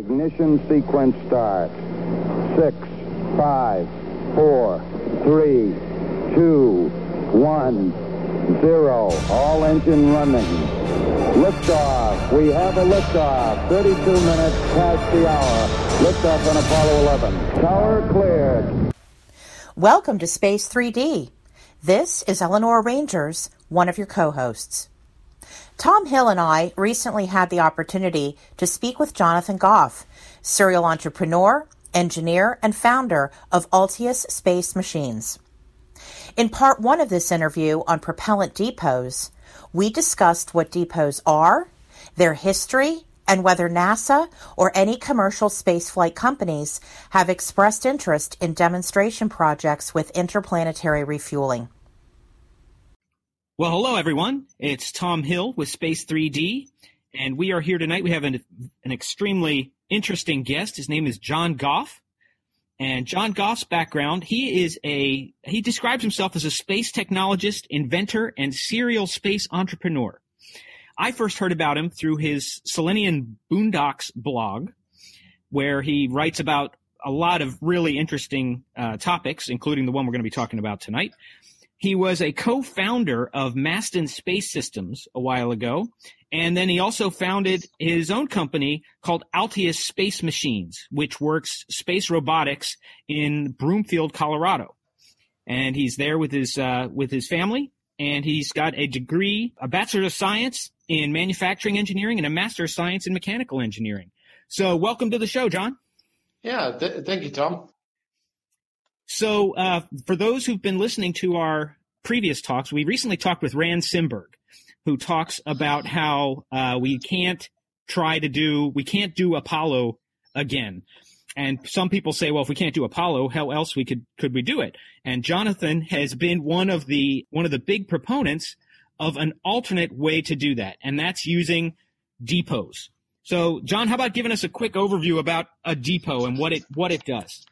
Ignition sequence start. Six, five, four, three, two, one, zero. All engine running. Liftoff. We have a liftoff. 32 minutes past the hour. Liftoff on Apollo 11. Tower cleared. Welcome to Space 3D. This is Eleanor Rangers, one of your co hosts. Tom Hill and I recently had the opportunity to speak with Jonathan Goff, serial entrepreneur, engineer, and founder of Altius Space Machines. In part one of this interview on propellant depots, we discussed what depots are, their history, and whether NASA or any commercial spaceflight companies have expressed interest in demonstration projects with interplanetary refueling. Well, hello everyone. It's Tom Hill with Space 3D, and we are here tonight. We have an, an extremely interesting guest. His name is John Goff. And John Goff's background, he is a, he describes himself as a space technologist, inventor, and serial space entrepreneur. I first heard about him through his Selenian Boondocks blog, where he writes about a lot of really interesting uh, topics, including the one we're going to be talking about tonight. He was a co-founder of Masten Space Systems a while ago, and then he also founded his own company called Altius Space Machines, which works space robotics in Broomfield, Colorado. And he's there with his uh, with his family, and he's got a degree, a bachelor of science in manufacturing engineering, and a master of science in mechanical engineering. So, welcome to the show, John. Yeah, th- thank you, Tom. So, uh, for those who've been listening to our previous talks, we recently talked with Rand Simberg, who talks about how uh, we can't try to do, we can't do Apollo again. And some people say, well, if we can't do Apollo, how else we could could we do it? And Jonathan has been one of the one of the big proponents of an alternate way to do that, and that's using depots. So, John, how about giving us a quick overview about a depot and what it what it does?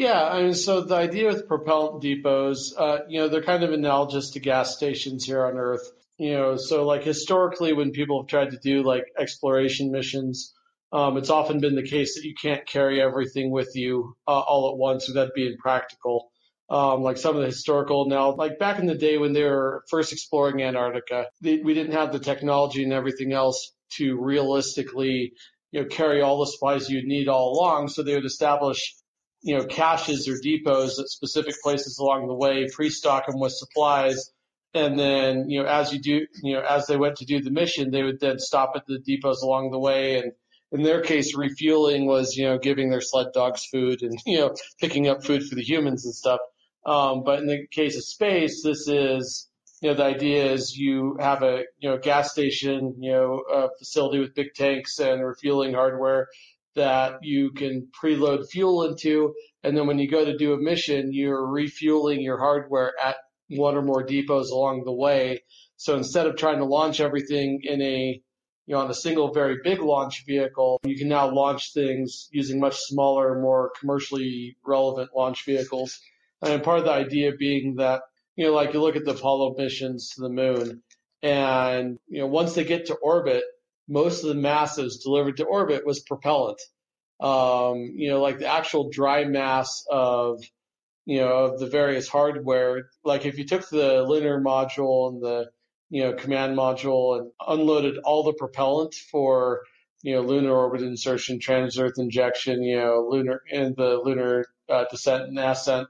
Yeah, I mean, so the idea with propellant depots, uh, you know, they're kind of analogous to gas stations here on Earth. You know, so like historically, when people have tried to do like exploration missions, um, it's often been the case that you can't carry everything with you uh, all at once without being practical. Um, like some of the historical now, like back in the day when they were first exploring Antarctica, they, we didn't have the technology and everything else to realistically, you know, carry all the supplies you'd need all along. So they would establish you know, caches or depots at specific places along the way, pre-stock them with supplies. And then, you know, as you do, you know, as they went to do the mission, they would then stop at the depots along the way. And in their case, refueling was, you know, giving their sled dogs food and, you know, picking up food for the humans and stuff. Um, but in the case of space, this is, you know, the idea is you have a, you know, gas station, you know, a facility with big tanks and refueling hardware that you can preload fuel into. And then when you go to do a mission, you're refueling your hardware at one or more depots along the way. So instead of trying to launch everything in a you know, on a single very big launch vehicle, you can now launch things using much smaller, more commercially relevant launch vehicles. And part of the idea being that, you know, like you look at the Apollo missions to the moon, and, you know, once they get to orbit, most of the mass delivered to orbit was propellant. Um, you know, like the actual dry mass of, you know, of the various hardware. Like if you took the lunar module and the, you know, command module and unloaded all the propellant for, you know, lunar orbit insertion, trans-Earth injection, you know, lunar and the lunar uh, descent and ascent.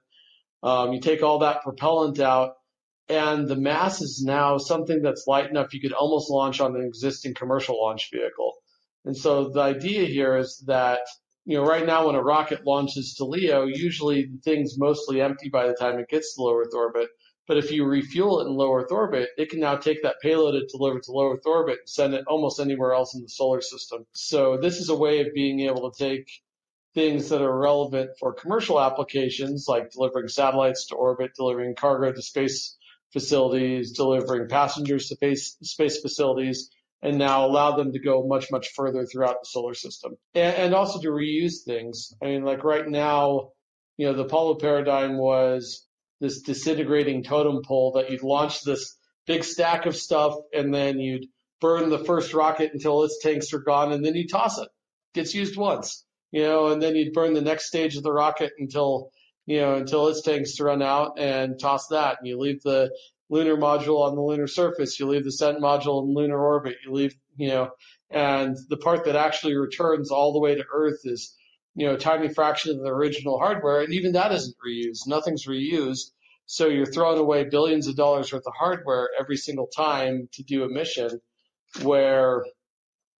Um, you take all that propellant out, and the mass is now something that's light enough you could almost launch on an existing commercial launch vehicle. And so the idea here is that, you know, right now when a rocket launches to LEO, usually the thing's mostly empty by the time it gets to low Earth orbit. But if you refuel it in low Earth orbit, it can now take that payload it delivered to low Earth orbit and send it almost anywhere else in the solar system. So this is a way of being able to take things that are relevant for commercial applications, like delivering satellites to orbit, delivering cargo to space facilities, delivering passengers to space, space facilities, and now allow them to go much, much further throughout the solar system. And, and also to reuse things. I mean, like right now, you know, the Apollo paradigm was this disintegrating totem pole that you'd launch this big stack of stuff and then you'd burn the first rocket until its tanks are gone and then you toss it. gets used once, you know, and then you'd burn the next stage of the rocket until, you know, until its tanks to run out and toss that. And you leave the lunar module on the lunar surface. You leave the Ascent module in lunar orbit. You leave, you know, and the part that actually returns all the way to Earth is, you know, a tiny fraction of the original hardware. And even that isn't reused. Nothing's reused. So you're throwing away billions of dollars worth of hardware every single time to do a mission where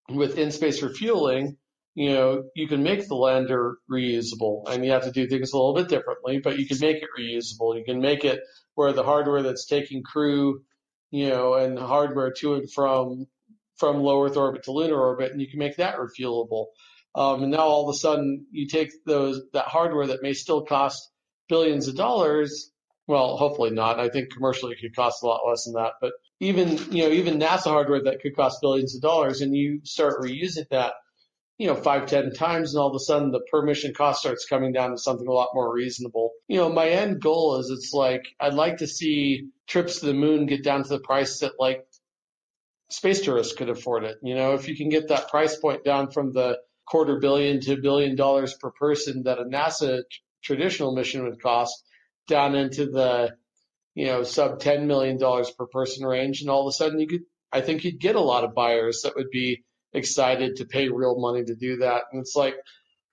with in-space refueling, you know, you can make the lander reusable and you have to do things a little bit differently, but you can make it reusable. You can make it where the hardware that's taking crew, you know, and the hardware to and from from low Earth orbit to lunar orbit, and you can make that refuelable. Um, and now all of a sudden you take those that hardware that may still cost billions of dollars. Well, hopefully not. I think commercially it could cost a lot less than that. But even you know even NASA hardware that could cost billions of dollars, and you start reusing that, you know, five ten times, and all of a sudden the permission cost starts coming down to something a lot more reasonable. You know, my end goal is it's like I'd like to see trips to the moon get down to the price that like space tourists could afford it. You know, if you can get that price point down from the quarter billion to billion dollars per person that a NASA traditional mission would cost down into the, you know, sub $10 million per person range. And all of a sudden you could, I think you'd get a lot of buyers that would be excited to pay real money to do that. And it's like,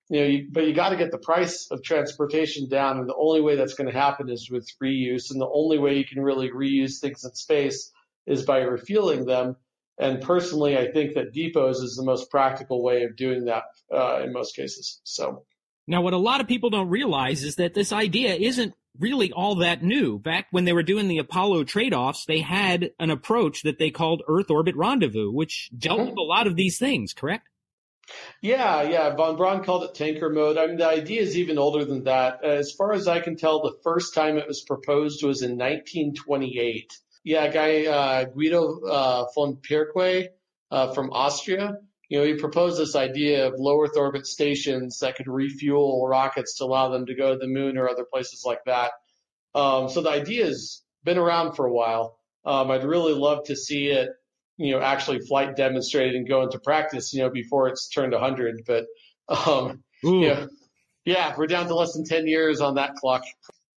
you know, you, but you got to get the price of transportation down. And the only way that's going to happen is with reuse. And the only way you can really reuse things in space is by refueling them. And personally, I think that depots is the most practical way of doing that uh, in most cases. So. Now, what a lot of people don't realize is that this idea isn't really all that new. Back when they were doing the Apollo trade-offs, they had an approach that they called Earth Orbit Rendezvous, which dealt with a lot of these things, correct? Yeah, yeah. Von Braun called it tanker mode. I mean, the idea is even older than that. As far as I can tell, the first time it was proposed was in 1928. Yeah, a guy, uh, Guido uh, von Pirquet uh, from Austria, you know, he proposed this idea of low Earth orbit stations that could refuel rockets to allow them to go to the moon or other places like that. Um, so the idea has been around for a while. Um, I'd really love to see it, you know, actually flight demonstrated and go into practice, you know, before it's turned 100. But, um, yeah, yeah, we're down to less than 10 years on that clock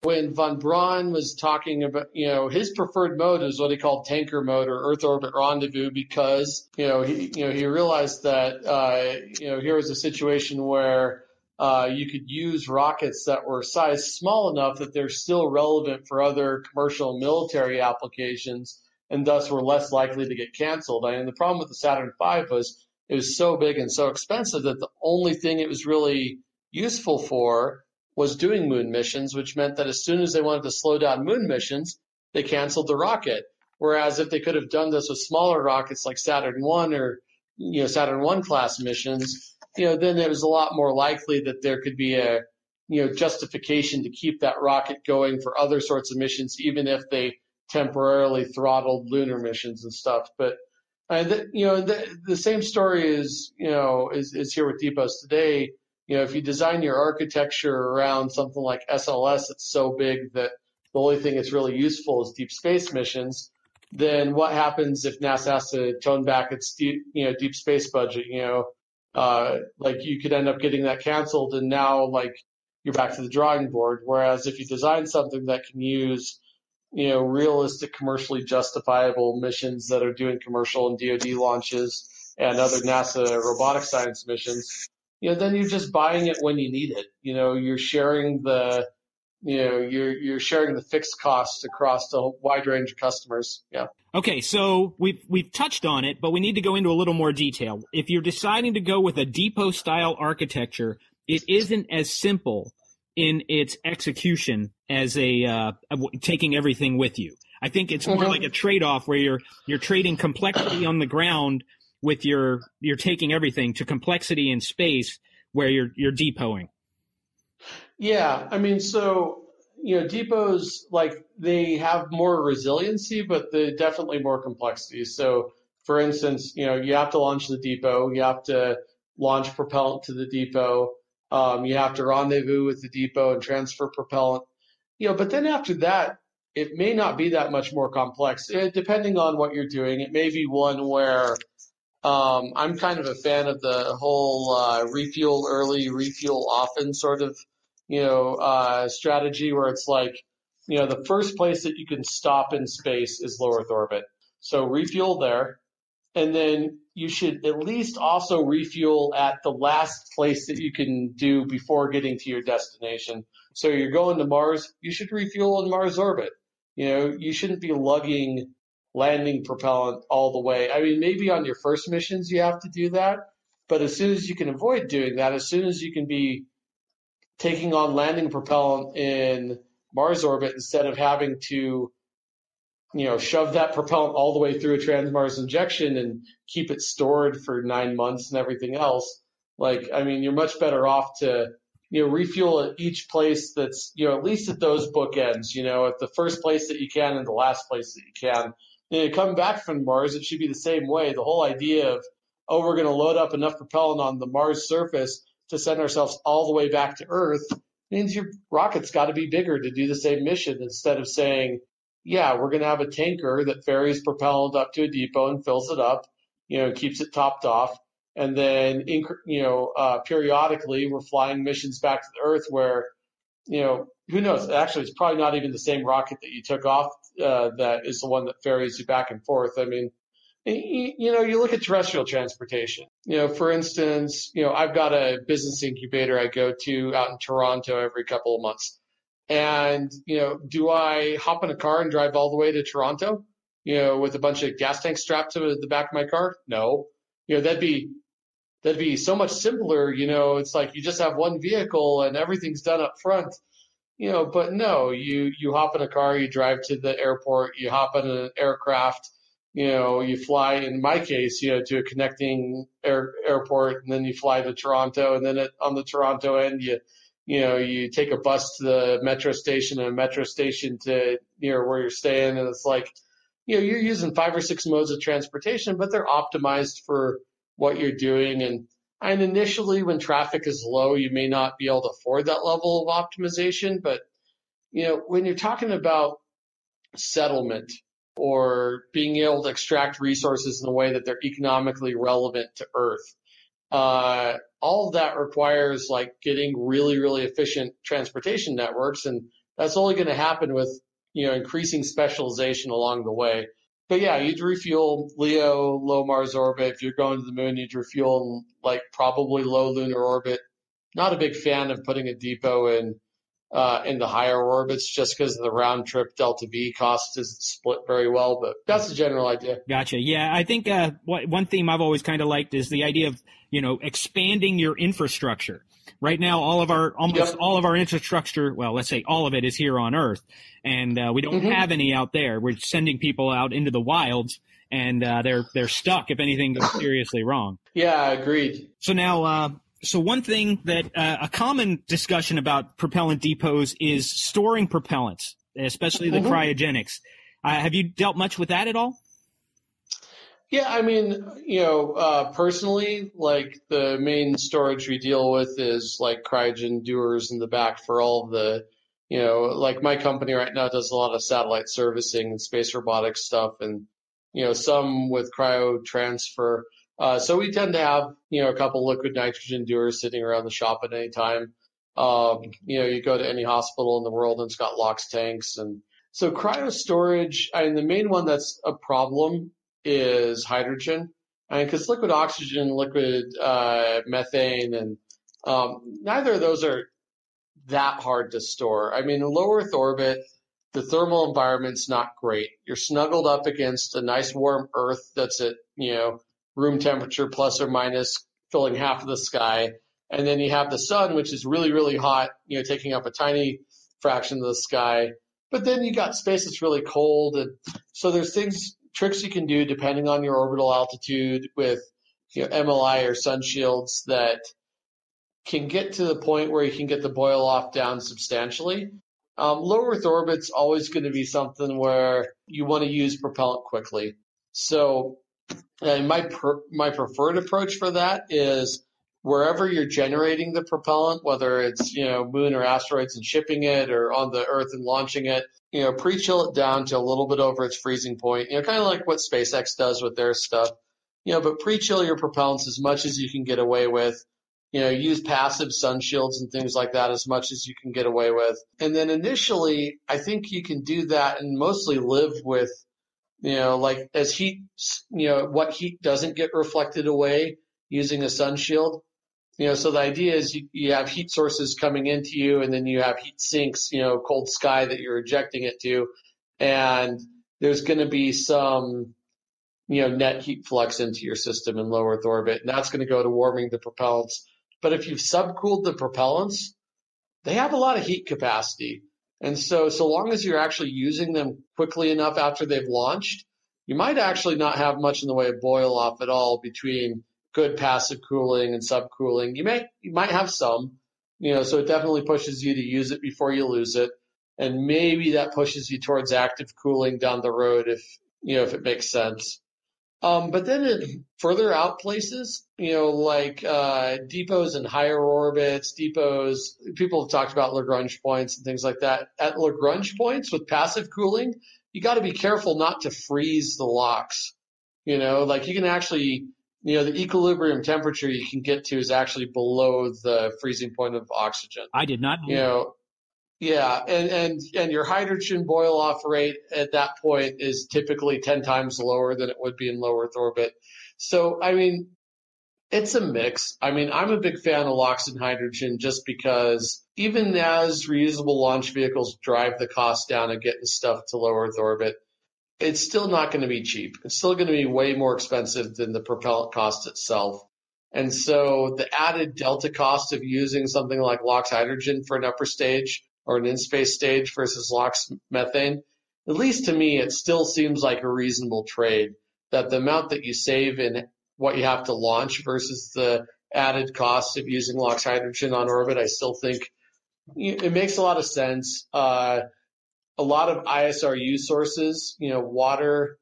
when von Braun was talking about, you know, his preferred mode is what he called tanker mode or Earth orbit rendezvous because, you know, he, you know, he realized that, uh, you know, here was a situation where, uh, you could use rockets that were sized small enough that they're still relevant for other commercial and military applications and thus were less likely to get canceled. I mean, the problem with the Saturn V was it was so big and so expensive that the only thing it was really useful for was doing moon missions, which meant that as soon as they wanted to slow down moon missions, they canceled the rocket. Whereas if they could have done this with smaller rockets like Saturn One or you know Saturn One class missions, you know, then it was a lot more likely that there could be a you know justification to keep that rocket going for other sorts of missions, even if they temporarily throttled lunar missions and stuff. But uh, the, you know, the, the same story is you know is, is here with depots today you know, if you design your architecture around something like SLS it's so big that the only thing that's really useful is deep space missions, then what happens if NASA has to tone back its deep, you know, deep space budget? You know, uh, like you could end up getting that canceled and now like you're back to the drawing board. Whereas if you design something that can use, you know, realistic, commercially justifiable missions that are doing commercial and DoD launches and other NASA robotic science missions, you know, then you're just buying it when you need it. You know, you're sharing the, you know, you're you're sharing the fixed costs across a wide range of customers. Yeah. Okay, so we've we've touched on it, but we need to go into a little more detail. If you're deciding to go with a depot style architecture, it isn't as simple in its execution as a uh, taking everything with you. I think it's more mm-hmm. like a trade off where you're you're trading complexity on the ground with your you're taking everything to complexity in space where you're you're depoting. Yeah, I mean, so you know, depots like they have more resiliency, but they definitely more complexity. So, for instance, you know, you have to launch the depot, you have to launch propellant to the depot, um, you have to rendezvous with the depot and transfer propellant. You know, but then after that, it may not be that much more complex, it, eh, depending on what you're doing. It may be one where Um, I'm kind of a fan of the whole uh, refuel early, refuel often sort of, you know, uh, strategy where it's like, you know, the first place that you can stop in space is low Earth orbit. So refuel there, and then you should at least also refuel at the last place that you can do before getting to your destination. So you're going to Mars, you should refuel in Mars orbit. You know, you shouldn't be lugging landing propellant all the way. I mean, maybe on your first missions you have to do that, but as soon as you can avoid doing that, as soon as you can be taking on landing propellant in Mars orbit instead of having to, you know, shove that propellant all the way through a trans-Mars injection and keep it stored for nine months and everything else. Like, I mean, you're much better off to, you know, refuel at each place that's, you know, at least at those bookends, you know, at the first place that you can and the last place that you can know, coming back from Mars, it should be the same way. The whole idea of, oh, we're going to load up enough propellant on the Mars surface to send ourselves all the way back to Earth means your rocket's got to be bigger to do the same mission instead of saying, yeah, we're going to have a tanker that ferries propellant up to a depot and fills it up, you know, keeps it topped off. And then, you know, uh, periodically we're flying missions back to the Earth where, you know, who knows? Actually, it's probably not even the same rocket that you took off uh, that is the one that ferries you back and forth. I mean, you know, you look at terrestrial transportation. You know, for instance, you know, I've got a business incubator I go to out in Toronto every couple of months. And, you know, do I hop in a car and drive all the way to Toronto, you know, with a bunch of gas tanks strapped to the back of my car? No. You know, that'd be, that'd be so much simpler. You know, it's like you just have one vehicle and everything's done up front you know, but no, you, you hop in a car, you drive to the airport, you hop in an aircraft, you know, you fly, in my case, you know, to a connecting air, airport and then you fly to Toronto and then it, on the Toronto end, you, you know, you take a bus to the metro station and a metro station to near where you're staying. And it's like, you know, you're using five or six modes of transportation, but they're optimized for what you're doing. And, and initially, when traffic is low, you may not be able to afford that level of optimization. But, you know, when you're talking about settlement or being able to extract resources in a way that they're economically relevant to Earth, uh, all that requires like getting really, really efficient transportation networks. And that's only going to happen with, you know, increasing specialization along the way but yeah, you'd refuel LEO, low Mars orbit. If you're going to the moon, you'd refuel like probably low lunar orbit. Not a big fan of putting a depot in uh, in the higher orbits just because the round trip delta V cost isn't split very well. But that's the general idea. Gotcha. Yeah, I think uh, one theme I've always kind of liked is the idea of you know expanding your infrastructure. Right now, all of our almost yep. all of our infrastructure, well, let's say all of it is here on Earth, and uh, we don't mm-hmm. have any out there. We're sending people out into the wilds, and uh, they're they're stuck if anything goes seriously wrong. Yeah, agreed. So now, uh, so one thing that uh, a common discussion about propellant depots is storing propellants, especially the mm-hmm. cryogenics. Uh, have you dealt much with that at all? Yeah, I mean, you know, uh, personally, like the main storage we deal with is like cryogen dewars in the back for all the, you know, like my company right now does a lot of satellite servicing and space robotics stuff and, you know, some with cryo transfer. Uh, so we tend to have, you know, a couple liquid nitrogen dewars sitting around the shop at any time. Um, you know, you go to any hospital in the world and it's got LOX tanks and so cryo storage, I mean, the main one that's a problem is hydrogen. Because liquid oxygen, liquid uh, methane, and um, neither of those are that hard to store. I mean, in low Earth orbit, the thermal environment's not great. You're snuggled up against a nice warm Earth that's at, you know, room temperature plus or minus filling half of the sky. And then you have the sun, which is really, really hot, you know, taking up a tiny fraction of the sky. But then you got space that's really cold. And so there's things tricks you can do depending on your orbital altitude with you know, MLI or sun shields that can get to the point where you can get the boil off down substantially. Um, low Earth orbit's always going to be something where you want to use propellant quickly. So, and my per, my preferred approach for that is wherever you're generating the propellant, whether it's you know moon or asteroids and shipping it, or on the Earth and launching it, you know, pre-chill it down to a little bit over its freezing point. You know, kind of like what SpaceX does with their stuff. You know, but pre-chill your propellants as much as you can get away with. You know, use passive sun shields and things like that as much as you can get away with. And then initially, I think you can do that and mostly live with, you know, like as heat, you know, what heat doesn't get reflected away using a sun shield. You know, so the idea is you, you have heat sources coming into you and then you have heat sinks, you know, cold sky that you're ejecting it to. And there's going to be some, you know, net heat flux into your system in low Earth orbit, and that's going to go to warming the propellants. But if you've subcooled the propellants, they have a lot of heat capacity. And so, so long as you're actually using them quickly enough after they've launched, you might actually not have much in the way of boil off at all between good passive cooling and subcooling. You may, you might have some, you know, so it definitely pushes you to use it before you lose it and maybe that pushes you towards active cooling down the road if you know if it makes sense. Um, but then in further out places, you know, like uh, depots in higher orbits, depots, people have talked about Lagrange points and things like that. At Lagrange points with passive cooling, you got to be careful not to freeze the LOX. You know, like you can actually, you know, the equilibrium temperature you can get to is actually below the freezing point of oxygen. I did not. You know, yeah, and, and and your hydrogen boil off rate at that point is typically ten times lower than it would be in low Earth orbit. So I mean, it's a mix. I mean, I'm a big fan of LOX and hydrogen just because even as reusable launch vehicles drive the cost down of getting stuff to low Earth orbit, it's still not going to be cheap. It's still going to be way more expensive than the propellant cost itself. And so the added delta cost of using something like LOX hydrogen for an upper stage or an in-space stage versus LOX methane, at least to me, it still seems like a reasonable trade that the amount that you save in what you have to launch versus the added cost of using LOX hydrogen on orbit, I still think it makes a lot of sense. Uh, a lot of ISRU sources, you know, water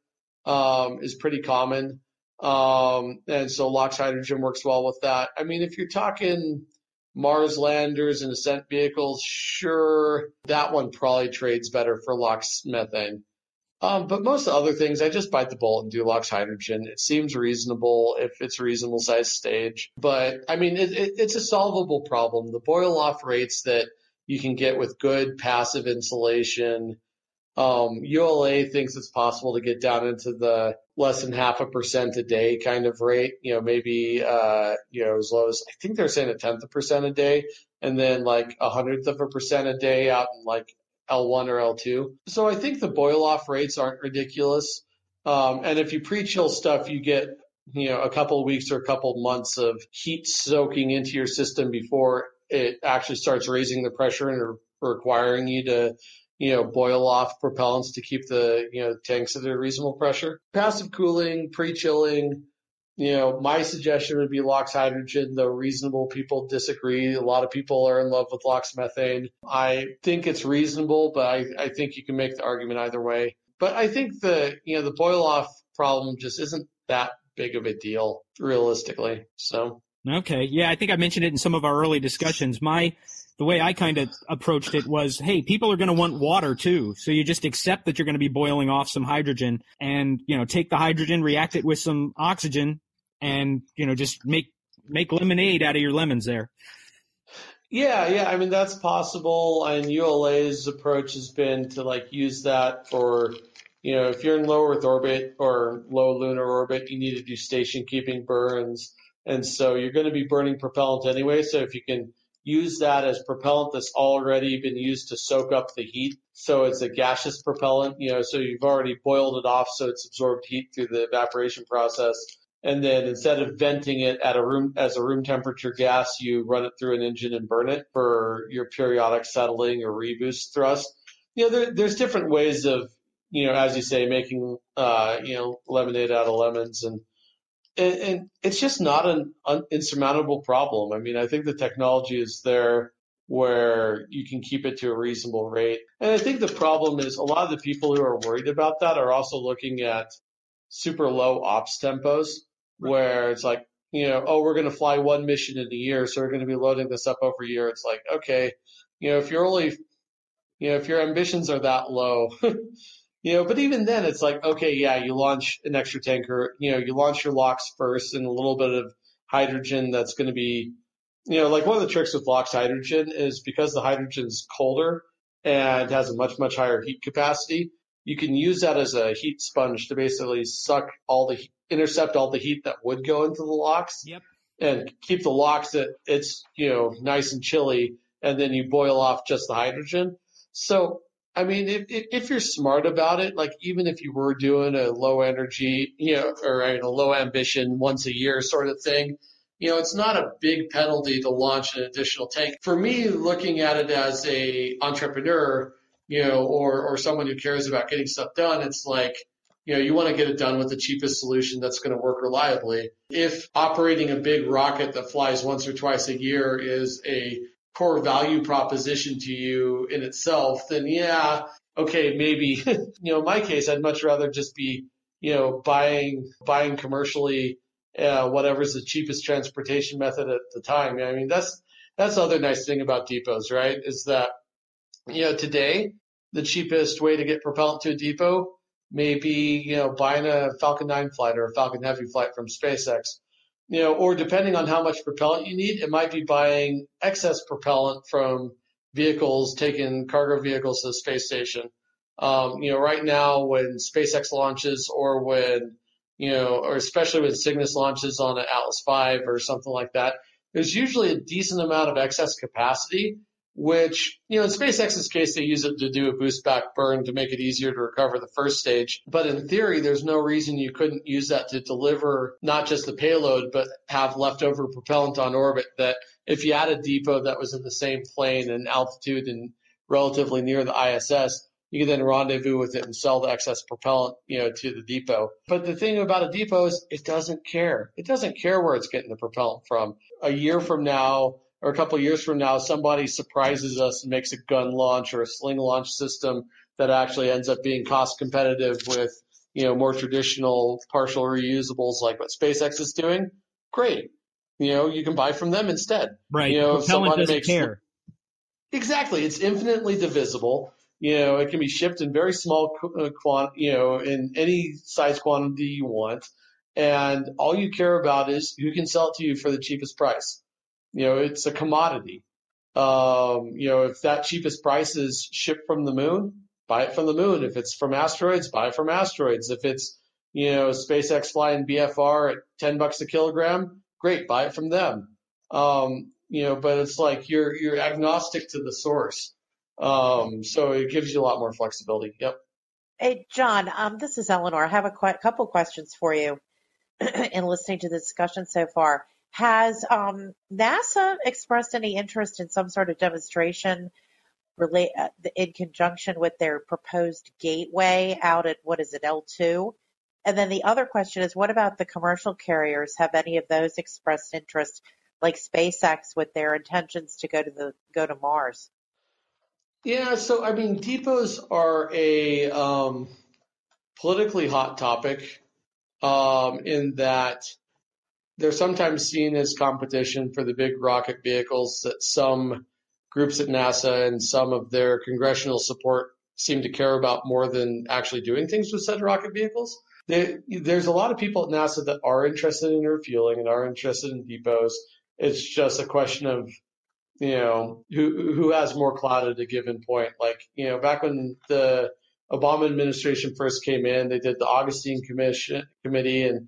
um, is pretty common. Um, and so LOX hydrogen works well with that. I mean, if you're talking Mars landers and ascent vehicles, sure, that one probably trades better for LOX methane. Um, but most other things, I just bite the bullet and do LOX hydrogen. It seems reasonable if it's a reasonable size stage. But I mean, it, it, it's a solvable problem. The boil off rates that you can get with good passive insulation um, ULA thinks it's possible to get down into the less than half a percent a day kind of rate. You know, maybe uh, you know as low as I think they're saying a tenth of a percent a day, and then like a hundredth of a percent a day out in like L1 or L2. So I think the boil off rates aren't ridiculous. Um, and if you pre-chill stuff, you get you know a couple weeks or a couple months of heat soaking into your system before it actually starts raising the pressure and requiring you to you know, boil off propellants to keep the, you know, tanks at a reasonable pressure. Passive cooling, pre-chilling, you know, my suggestion would be LOX hydrogen, though reasonable people disagree. A lot of people are in love with LOX methane. I think it's reasonable, but I, I think you can make the argument either way. But I think the, you know, the boil off problem just isn't that big of a deal realistically. So. Okay. Yeah. I think I mentioned it in some of our early discussions. My, the way I kind of approached it was, hey, people are going to want water too. So you just accept that you're going to be boiling off some hydrogen and, you know, take the hydrogen, react it with some oxygen and, you know, just make, make lemonade out of your lemons there. Yeah, yeah. I mean, that's possible. And ULA's approach has been to like use that for, you know, if you're in low Earth orbit or low lunar orbit, you need to do station keeping burns. And so you're going to be burning propellant anyway. So if you can use that as propellant that's already been used to soak up the heat. So it's a gaseous propellant, you know, so you've already boiled it off so it's absorbed heat through the evaporation process. And then instead of venting it at a room as a room temperature gas, you run it through an engine and burn it for your periodic settling or reboost thrust. You know, there, there's different ways of, you know, as you say, making, uh, you know, lemonade out of lemons and and, and it's just not an un, insurmountable problem. I mean, I think the technology is there where you can keep it to a reasonable rate. And I think the problem is a lot of the people who are worried about that are also looking at super low ops tempos where it's like, you know, oh, we're going to fly one mission in a year, so we're going to be loading this up over a year. It's like, okay, you know, if you're only, you know, if your ambitions are that low, You know, but even then, it's like, okay, yeah, you launch an extra tanker. You know, you launch your LOX first and a little bit of hydrogen that's going to be, you know, like one of the tricks with LOX hydrogen is because the hydrogen's colder and has a much, much higher heat capacity, you can use that as a heat sponge to basically suck all the, intercept all the heat that would go into the LOX. Yep. And keep the LOX at it's, you know, nice and chilly, and then you boil off just the hydrogen. So I mean, if, if you're smart about it, like even if you were doing a low energy, you know, or a low ambition once a year sort of thing, you know, it's not a big penalty to launch an additional tank. For me, looking at it as a entrepreneur, you know, or, or someone who cares about getting stuff done, it's like, you know, you want to get it done with the cheapest solution that's going to work reliably. If operating a big rocket that flies once or twice a year is a core value proposition to you in itself, then yeah, okay, maybe, you know, in my case, I'd much rather just be, you know, buying, buying commercially, uh, whatever's the cheapest transportation method at the time. I mean, that's, that's the other nice thing about depots, right? Is that, you know, today, the cheapest way to get propellant to a depot may be, you know, buying a Falcon 9 flight or a Falcon Heavy flight from SpaceX you know, or depending on how much propellant you need, it might be buying excess propellant from vehicles, taking cargo vehicles to the space station. Um, you know, right now when SpaceX launches or when, you know, or especially when Cygnus launches on an Atlas V or something like that, there's usually a decent amount of excess capacity which, you know, in SpaceX's case, they use it to do a boost back burn to make it easier to recover the first stage. But in theory, there's no reason you couldn't use that to deliver not just the payload, but have leftover propellant on orbit that if you had a depot that was in the same plane and altitude and relatively near the ISS, you can then rendezvous with it and sell the excess propellant, you know, to the depot. But the thing about a depot is it doesn't care. It doesn't care where it's getting the propellant from. A year from now, or a couple of years from now, somebody surprises us and makes a gun launch or a sling launch system that actually ends up being cost competitive with, you know, more traditional partial reusables like what SpaceX is doing, great. You know, you can buy from them instead. Right. You know, if somebody makes care. Exactly. It's infinitely divisible. You know, it can be shipped in very small uh, quant, you know, in any size quantity you want. And all you care about is who can sell it to you for the cheapest price. You know, it's a commodity. Um, you know, if that cheapest price is shipped from the moon, buy it from the moon. If it's from asteroids, buy it from asteroids. If it's, you know, SpaceX flying BFR at 10 bucks a kilogram, great, buy it from them. Um, you know, but it's like you're, you're agnostic to the source. Um, so it gives you a lot more flexibility. Yep. Hey, John, um, this is Eleanor. I have a qu- couple questions for you in listening to the discussion so far. Has um, NASA expressed any interest in some sort of demonstration relate uh, in conjunction with their proposed gateway out at what is it L2? And then the other question is, what about the commercial carriers? Have any of those expressed interest, like SpaceX, with their intentions to go to the go to Mars? Yeah, so I mean, depots are a um, politically hot topic um, in that they're sometimes seen as competition for the big rocket vehicles that some groups at NASA and some of their congressional support seem to care about more than actually doing things with said rocket vehicles. there's a lot of people at NASA that are interested in refueling and are interested in depots. It's just a question of, you know, who who has more clout at a given point. Like, you know, back when the Obama administration first came in, they did the Augustine Commission committee and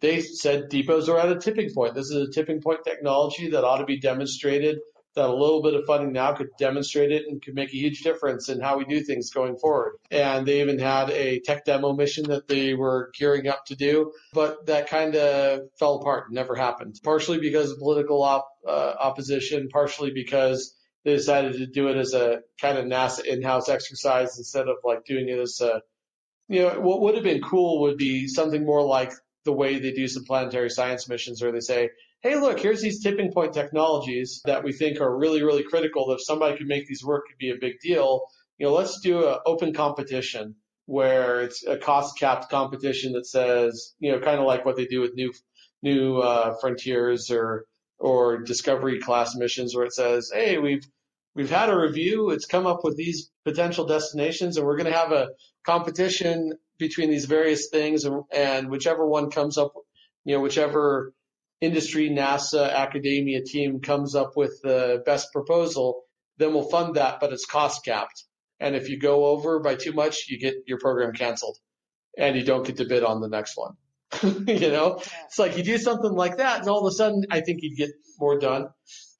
they said depots are at a tipping point. This is a tipping point technology that ought to be demonstrated. That a little bit of funding now could demonstrate it and could make a huge difference in how we do things going forward. And they even had a tech demo mission that they were gearing up to do, but that kind of fell apart, never happened. Partially because of political op, uh, opposition, partially because they decided to do it as a kind of NASA in-house exercise instead of like doing it as a, you know, what would have been cool would be something more like the way they do some planetary science missions where they say, hey, look, here's these tipping point technologies that we think are really, really critical. That If somebody could make these work, could be a big deal. You know, let's do an open competition where it's a cost capped competition that says, you know, kind of like what they do with new, new, uh, frontiers or, or discovery class missions where it says, hey, we've, we've had a review. It's come up with these potential destinations, and we're going to have a competition between these various things, and, and whichever one comes up, you know, whichever industry, NASA, academia team comes up with the best proposal, then we'll fund that, but it's cost capped. And if you go over by too much, you get your program canceled and you don't get to bid on the next one. you know, it's like you do something like that and all of a sudden I think you'd get more done.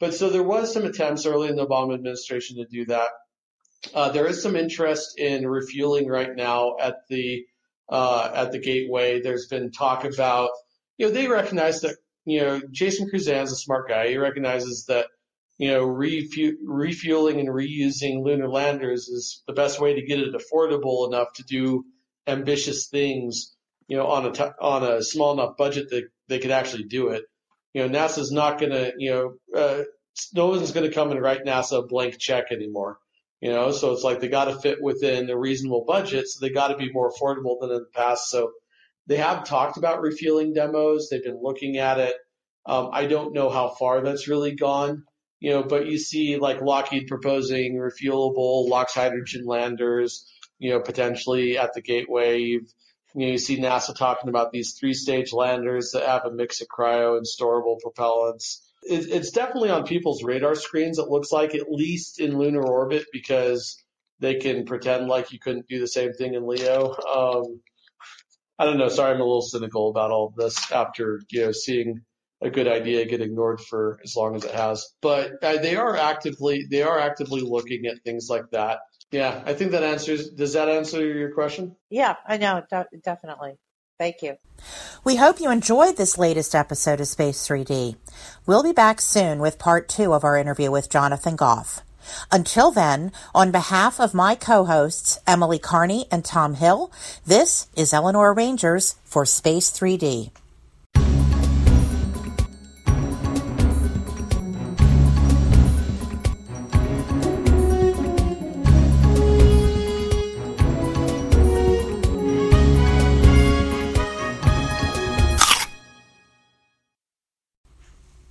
But so there was some attempts early in the Obama administration to do that. Uh, there is some interest in refueling right now at the uh, at the gateway. There's been talk about, you know, they recognize that, you know, Jason Crusan is a smart guy. He recognizes that you know, refu- refueling and reusing lunar landers is the best way to get it affordable enough to do ambitious things, you know, on a t- on a small enough budget that they could actually do it. You know, NASA's not going to, you know, uh, no one's going to come and write NASA a blank check anymore. You know, so it's like they got to fit within a reasonable budget, so they got to be more affordable than in the past. So they have talked about refueling demos. They've been looking at it. Um, I don't know how far that's really gone you know, but you see like Lockheed proposing refuelable LOX hydrogen landers, you know, potentially at the gateway. You've, you know, you see NASA talking about these three stage landers that have a mix of cryo and storable propellants. It, it's definitely on people's radar screens. It looks like at least in lunar orbit because they can pretend like you couldn't do the same thing in LEO. Um, I don't know. Sorry, I'm a little cynical about all this after, you know, seeing a good idea get ignored for as long as it has. But uh, they are actively they are actively looking at things like that. Yeah, I think that answers. Does that answer your question? Yeah, I know de- definitely. Thank you. We hope you enjoyed this latest episode of Space 3D. We'll be back soon with part two of our interview with Jonathan Goff. Until then, on behalf of my co-hosts, Emily Carney and Tom Hill, this is Eleanor Rangers for Space 3D.